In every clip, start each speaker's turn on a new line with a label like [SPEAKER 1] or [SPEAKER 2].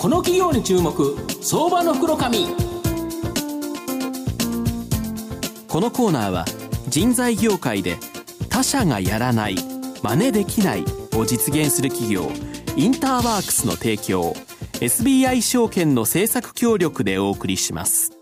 [SPEAKER 1] この企業に注目。相場の袋紙。このコーナーは人材業界で他社がやらない真似できないを実現する企業インターワークスの提供 SBI 証券の政策協力でお送りします。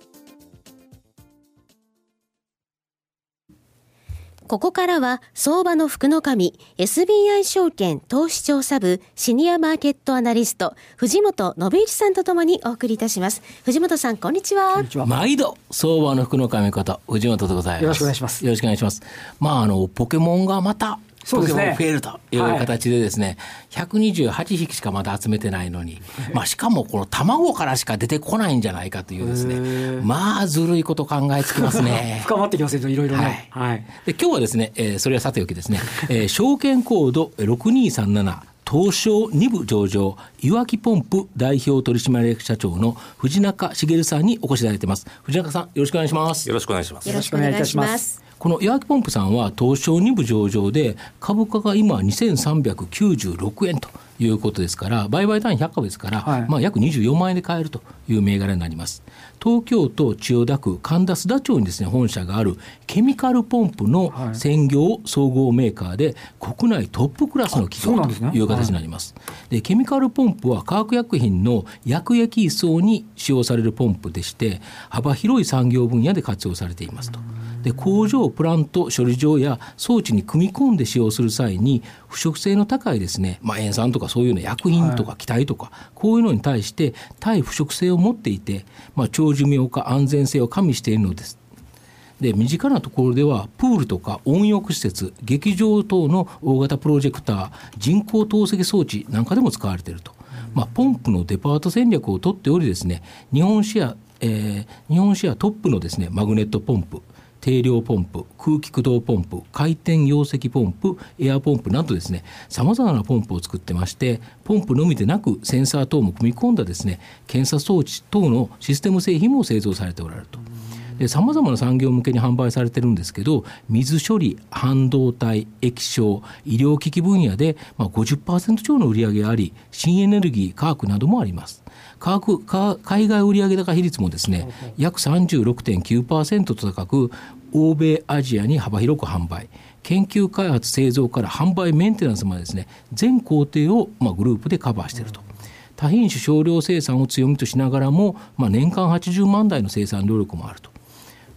[SPEAKER 2] ここからは相場の福の神 SBI 証券投資調査部シニアマーケットアナリスト藤本信一さんとともにお送りいたします。藤本さんこんにちは。
[SPEAKER 3] 毎度相場の福の神こと藤本でございます。
[SPEAKER 4] よろしくお願いします。
[SPEAKER 3] よろしくお願いします。まああのポケモンがまた
[SPEAKER 4] そうですね。
[SPEAKER 3] 増えるという形でですね、はい、128匹しかまだ集めてないのに、まあしかもこの卵からしか出てこないんじゃないかというですね、まあずるいこと考えつきますね。
[SPEAKER 4] 深まってきますね、いろいろね。
[SPEAKER 3] はい。はい、で今日はですね、えー、それはさておきですね、えー、証券コード6237東証2部上場岩木ポンプ代表取締役社長の藤中茂さんにお越しいただいてます藤中さんよろしくお願いします
[SPEAKER 5] よろしくお願いします
[SPEAKER 2] よろしくお願いいたします
[SPEAKER 3] このヤーキポンプさんは東証2部上場で株価が今2396円ということですから売買単位100株ですから、はい、まあ、約24万円で買えるという銘柄になります東京都千代田区神田須田町にですね本社があるケミカルポンプの専業総合メーカーで国内トップクラスの企業という形になります。で、ケミカルポンプは化学薬品の薬液移送に使用されるポンプでして幅広い産業分野で活用されていますと。で工場プラント処理場や装置に組み込んで使用する際に腐食性の高いですね、まあ、塩酸とかそういうの薬品とか気体とか、こういうのに対して対腐食性を持っていて、まあ、長寿命化安全性を加味しているのです。で身近なところではプールとか温浴施設劇場等の大型プロジェクター人工透析装置なんかでも使われていると、まあ、ポンプのデパート戦略を取っておりですね日本シェア、えー、日本シェアトップのですねマグネットポンプ定量ポンプ空気駆動ポンプ回転溶石ポンプエアポンプなどですねさまざまなポンプを作ってましてポンプのみでなくセンサー等も組み込んだですね検査装置等のシステム製品も製造されておられると。さまざまな産業向けに販売されてるんですけど水処理半導体液晶医療機器分野で、まあ、50%超の売り上げがあり新エネルギー科学などもあります。価格海外売上高比率もですね約36.9%と高く欧米アジアに幅広く販売研究開発製造から販売メンテナンスまでですね全工程をまあグループでカバーしていると。多品種少量生産を強みとしながらも、まあ、年間80万台の生産能力もあると。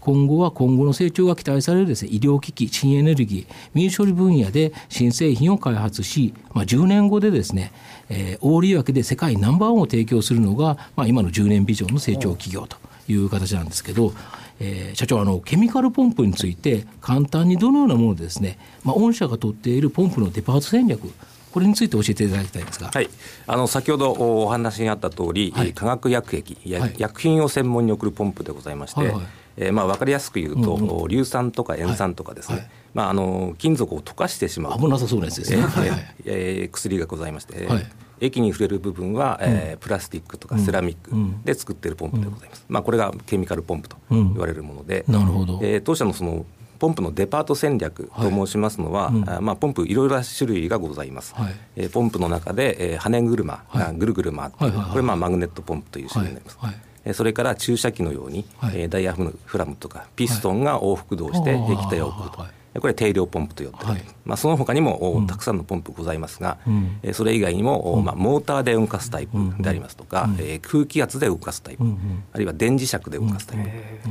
[SPEAKER 3] 今後は今後の成長が期待されるです、ね、医療機器、新エネルギー、水処理分野で新製品を開発し、まあ、10年後でですね、えー、大利益で世界ナンバーワンを提供するのが、まあ、今の10年ビジョンの成長企業という形なんですけど、えー、社長あのケミカルポンプについて簡単にどのようなものでですね、まあ、御社が取っているポンプのデパート戦略これについて教えていただきたいんですが、
[SPEAKER 5] はい、あの先ほどお話にあった通り、はい、化学薬液、はい、薬品を専門に送るポンプでございまして、はいはいえー、まあ分かりやすく言うと、うんうん、硫酸とか塩酸とかですね、はい。はい、まあ、あの金属を溶かしてしまう。
[SPEAKER 3] 危なさそうなやつですね、はいはい、
[SPEAKER 5] えー、薬がございまして、はい、液に触れる部分は、えー、プラスティックとかセラミックで作っているポンプでございます、うん、まあ、これがケミカルポンプと言われるもので、
[SPEAKER 3] うん、なるほど、
[SPEAKER 5] えー、当社のそのポンプのデパート戦略と申しますのは、はいうん、まあ、ポンプいろいろな種類がございます、はい、えー、ポンプの中で、えー、羽車がぐるぐる回って、はい、これまあマグネットポンプという種類になります、はいそれから注射器のように、はい、ダイヤフラムとかピストンが往復動して液体を送ると。これ定量ポンプと呼って、はい、まあ、その他にも、たくさんのポンプございますが、うん、それ以外にも、うん、まあ、モーターで動かすタイプでありますとか、うん、えー、空気圧で動かすタイプ、うん、あるいは電磁石で動かすタイ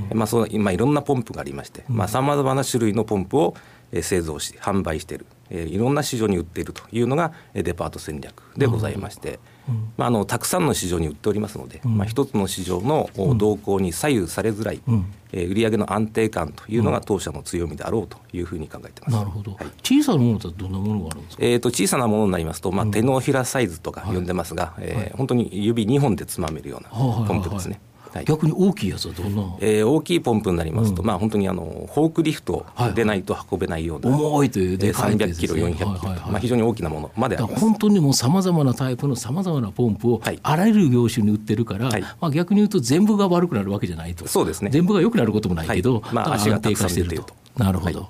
[SPEAKER 5] プ、まあ、その今いろんなポンプがありましてさまざ、まな種類のポンプを製造し販売している、えー、いろんな市場に売っているというのがデパート戦略でございまして。まあ、あのたくさんの市場に売っておりますので、まあ、一つの市場の動向に左右されづらい、うん、えー、売上の安定感というのが当社の強みであろうというふうに考えてます、
[SPEAKER 3] なるほど、はい、小さなものとはどんなものがあるんですか、
[SPEAKER 5] えーと、小さなものになりますと、まあ、手のひらサイズとか呼んでますが、はい、えー、本当に指2本でつまめるようなポンプですね。
[SPEAKER 3] はい。逆に大きいやつはどんな、
[SPEAKER 5] えー、大きいポンプになりますと、うん、まあ本当にあのフォークリフトでないと運べないような、
[SPEAKER 3] はいはい、重いというで
[SPEAKER 5] かい、ね、300キロ400キロ、はいはいはい、まあ、非常に大きなものまであります。
[SPEAKER 3] 本当にもうさまざまなタイプのさまざまなポンプをあらゆる業種に売ってるから、はい、まあ、逆に言うと全部が悪くなるわけじゃないと。
[SPEAKER 5] そうですね。
[SPEAKER 3] 全部が良くなることもないけど、
[SPEAKER 5] まあ、足が低下していると。
[SPEAKER 3] なるほど、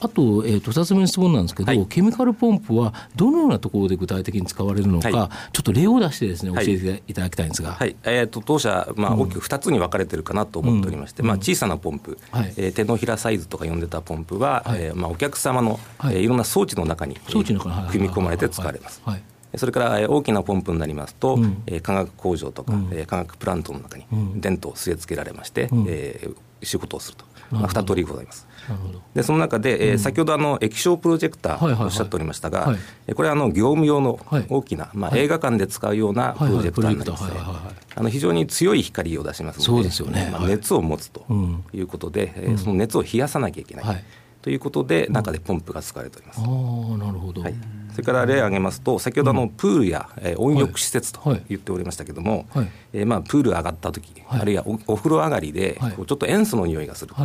[SPEAKER 3] あと,、えーと、2つ目の質問なんですけど、はい、ケミカルポンプはどのようなところで具体的に使われるのか、はい、ちょっと例を出してですね教えていただきたいんですが、
[SPEAKER 5] はい、えーと、当社、まあ、大きく2つに分かれてるかなと思っておりまして、うん、まあ、小さなポンプ、はい、えー、手のひらサイズとか呼んでたポンプは、はい、えー、まあ、お客様の、はい。えー、いろんな装置の中に、装置の中組み込まれて使われます。はい。それから大きなポンプになりますと、うん、化学工場とか、うん、化学プラントの中に電灯を据え付けられまして、うん、えー、仕事をすると、まあ、2通りございます。でその中で、えー、先ほどあの液晶プロジェクターおっしゃっておりましたが、これはあの業務用の大きな、まあ、映画館で使うようなプロジェクターになります。あの非常に強い光を出しますので
[SPEAKER 3] そうですよね、
[SPEAKER 5] まあ、熱を持つということで、うん、その熱を冷やさなきゃいけない、ということで中でポンプが使われております。あ
[SPEAKER 3] なるほど、はい
[SPEAKER 5] それから例を挙げますと先ほどのプールや、え温浴施設と言っておりましたけれども、はい、えー、まあ、プール上がった時、はい、あるいはお風呂上がりで、ちょっと塩素の匂いがすると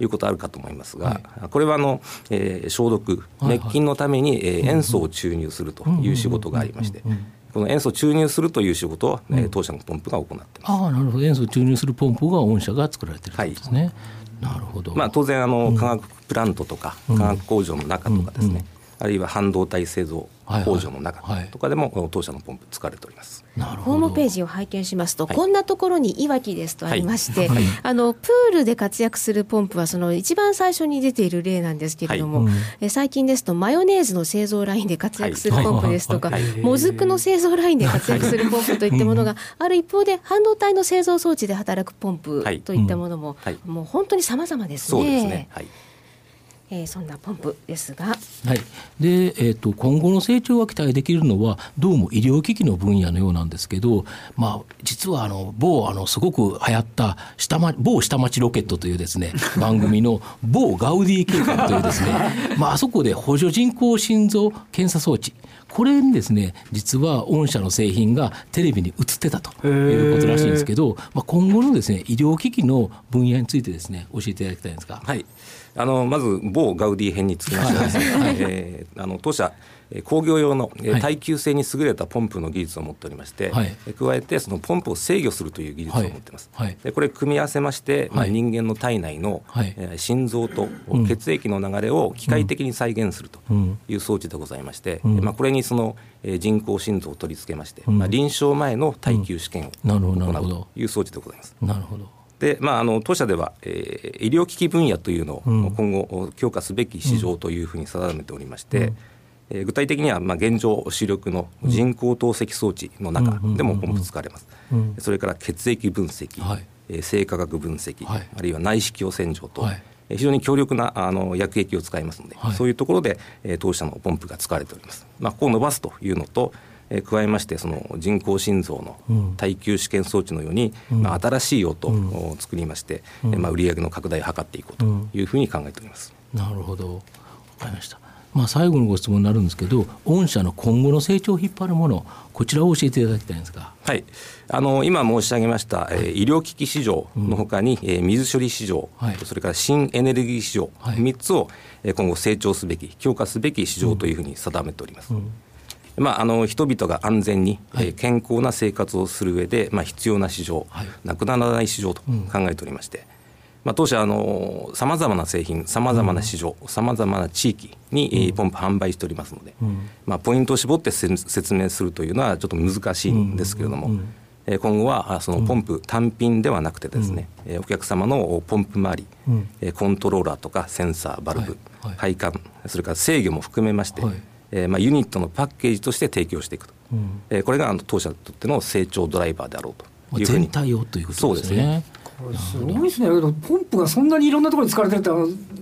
[SPEAKER 5] いうことあるかと思いますが、これはあの、えー、消毒滅菌のために、えー、塩素を注入するという仕事がありまして。この塩素を注入するという仕事を、えー、当社のポンプが行ってます。
[SPEAKER 3] ああ、なるほど。塩素を注入するポンプが御社が作られてるんですね。はい、なるほど。
[SPEAKER 5] まあ当然あの、化学プラントとか、化学工場の中とかですね。あるいは半導体製造工場の中とかでも当社のポンプ使われております。
[SPEAKER 2] ホームページを拝見しますと、はい、こんなところにいわきですとありまして、はい、あのプールで活躍するポンプはその一番最初に出ている例なんですけれども、はい、最近ですとマヨネーズの製造ラインで活躍するポンプですとか、もずくの製造ラインで活躍するポンプといったものがある一方で半導体の製造装置で働くポンプといったものも、もう本当に様々ですね。そうですね。はいえー、そんなポンプですが、はい。
[SPEAKER 3] でえーと、今後の成長が期待できるのはどうも医療機器の分野のようなんですけど、まあ、実はあの某あのすごく流行った下、ま、某下町ロケットというですね 番組の某ガウディ計画というですね、まあ、あそこで補助人工心臓検査装置これにですね実は御社の製品がテレビに映ってたということらしいんですけど、まあ、今後のですね医療機器の分野についてですね教えていただきたいんですが。
[SPEAKER 5] はい。あのまず某ガウディ編につきましてはですね、はい、えー、あの当社工業用の耐久性に優れたポンプの技術を持っておりまして、はい、加えてそのポンプを制御するという技術を持っています、はい、でこれ組み合わせまして、まあ、人間の体内の、え心臓と血液の流れを機械的に再現するという装置でございまして、うん、まあ、これにその人工心臓を取り付けまして、うん、まあ、臨床前の耐久試験を行うという装置でございます。
[SPEAKER 3] なるほど。
[SPEAKER 5] でまあ、あの当社では、えー、医療機器分野というのを今後強化すべき市場というふうに定めておりまして、うん、えー、具体的には、まあ、現状主力の人工透析装置の中でもポンプ使われます、うん、それから血液分析、はい、えー、生化学分析、はい、あるいは内視鏡洗浄と、はい、非常に強力なあの薬液を使いますので、はい、そういうところで、えー、当社のポンプが使われております。まあ、ここを伸ばすというのとえ加えましてその人工心臓の耐久試験装置のように、うん、まあ、新しい用途を作りまして、うん、まあ、売上の拡大を図っていこうというふうに考えております。
[SPEAKER 3] なるほど。わかりましたまあ、最後のご質問になるんですけど、御社の今後の成長を引っ張るもの、こちらを教えていただきたいんですが、
[SPEAKER 5] はい、あの今申し上げました、はい、えー、医療機器市場のほかに、うん、えー、水処理市場、はい、それから新エネルギー市場、はい、3つを、えー、今後成長すべき、強化すべき市場というふうに定めております。うん。うんまあ、あの人々が安全に、はい、えー、健康な生活をする上で、まあ、必要な市場、はい、なくならない市場と考えておりまして、うん、まあ、当社さまざまな製品さまざまな市場さまざまな地域に、うん、ポンプ販売しておりますので、うん、まあ、ポイントを絞って説明するというのはちょっと難しいんですけれども。今後はそのポンプ単品ではなくてですね、うん、お客様のポンプ周り、うん、コントローラーとかセンサーバルブ、はい。はい、配管それから制御も含めまして、はい。えーまあ、ユニットのパッケージとして提供していくと、うん、えー、これが当社にとっての成長ドライバーであろうというふうに。
[SPEAKER 3] 全体をということですね。
[SPEAKER 4] すごいですね、ポンプがそんなにいろんなところに使われてるって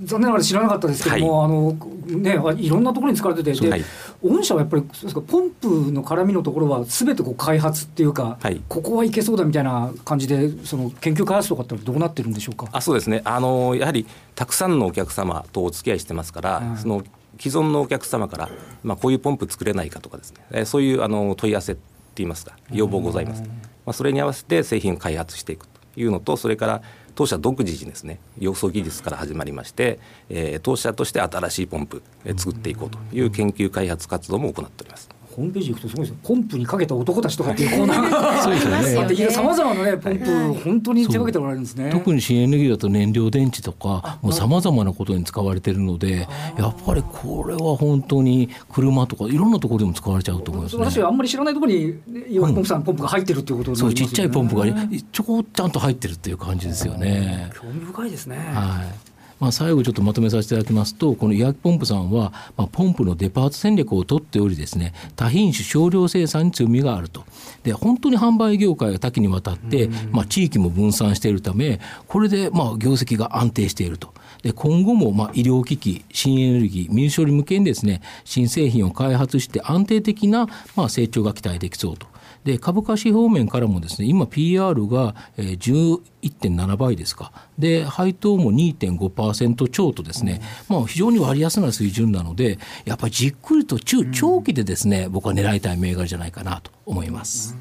[SPEAKER 4] 残念ながら知らなかったですけども、はい、あのね、いろんなところに使われてて、はい、御社はやっぱりポンプの絡みのところは、すべてこう開発っていうか、はい、ここはいけそうだみたいな感じで、その研究開発とかってどうなってるんでしょうか？
[SPEAKER 5] あそうですね。あの、やはりたくさんのお客様とお付き合いしてますから、うん、その既存のお客様から、まあ、こういうポンプ作れないかとかですね、えそういうあの問い合わせっていいますか要望ございます、まあ、それに合わせて製品を開発していくというのとそれから当社独自にですね要素技術から始まりまして、えー、当社として新しいポンプ、え作っていこうという研究開発活動も行っております。
[SPEAKER 4] ホームページ行くとすごいですよ。ポンプにかけた男たちとかっていうコーナーが。そうですよね。さまざまなねポンプ、本当に手掛けておられるんですね。
[SPEAKER 3] 特に新エネルギーだと燃料電池とかもうさまざまなことに使われてるのでやっぱりこれは本当に車とかいろんなところでも使われちゃうと思います、ね、
[SPEAKER 4] 私あんまり知らないところに岩ポンプさん、ポンプが入ってるっていうこと
[SPEAKER 3] そうちっちゃいポンプがちょこちゃんと入ってるっていう感じですよね。
[SPEAKER 4] 興味深いですね。
[SPEAKER 3] はいまあ、最後ちょっとまとめさせていただきますとこの医薬ポンプさんは、まあ、ポンプのデパート戦略を取っておりですね多品種少量生産に強みがあると。で本当に販売業界が多岐にわたって、まあ、地域も分散しているためこれでまあ業績が安定していると。で今後もまあ医療機器、新エネルギー、民主処理向けにですね新製品を開発して安定的なまあ成長が期待できそうとで株価指標面からもですね今 PR が11.7倍ですかで配当も2.5%超とですね、まあ、非常に割安な水準なのでやっぱりじっくりと中長期でですね、僕は狙いたい銘柄じゃないかなと思います。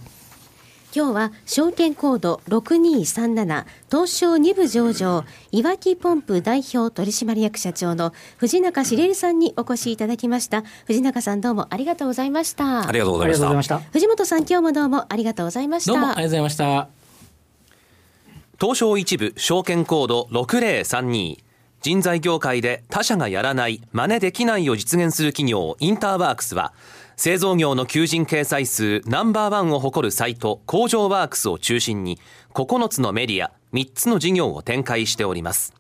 [SPEAKER 2] 今日は証券コード6237東証2部上場いわきポンプ代表取締役社長の藤中茂さんにお越しいただきました。藤中さんどうもありがとうございました。
[SPEAKER 5] ありがとうございました。
[SPEAKER 2] 藤本さん今日もどうもありがとうございました。
[SPEAKER 3] どうもありがとうございました。
[SPEAKER 1] 東証一部証券コード6032人材業界で他社がやらない真似できないを実現する企業インターワークスは製造業の求人掲載数ナンバーワンを誇るサイト工場ワークスを中心に9つのメディア3つの事業を展開しております。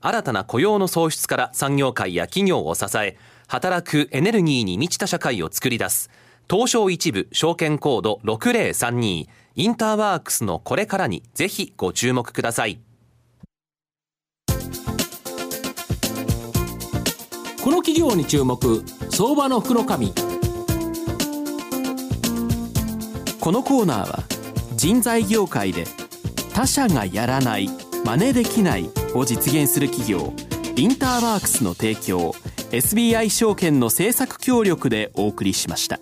[SPEAKER 1] 新たな雇用の創出から産業界や企業を支え働くエネルギーに満ちた社会を作り出す東証一部証券コード6032インターワークスのこれからにぜひご注目ください。
[SPEAKER 3] この企業に注目相場の福の神。
[SPEAKER 1] このコーナーは人材業界で他社がやらない真似できないを実現する企業インターワークスの提供 SBI 証券の政策協力でお送りしました。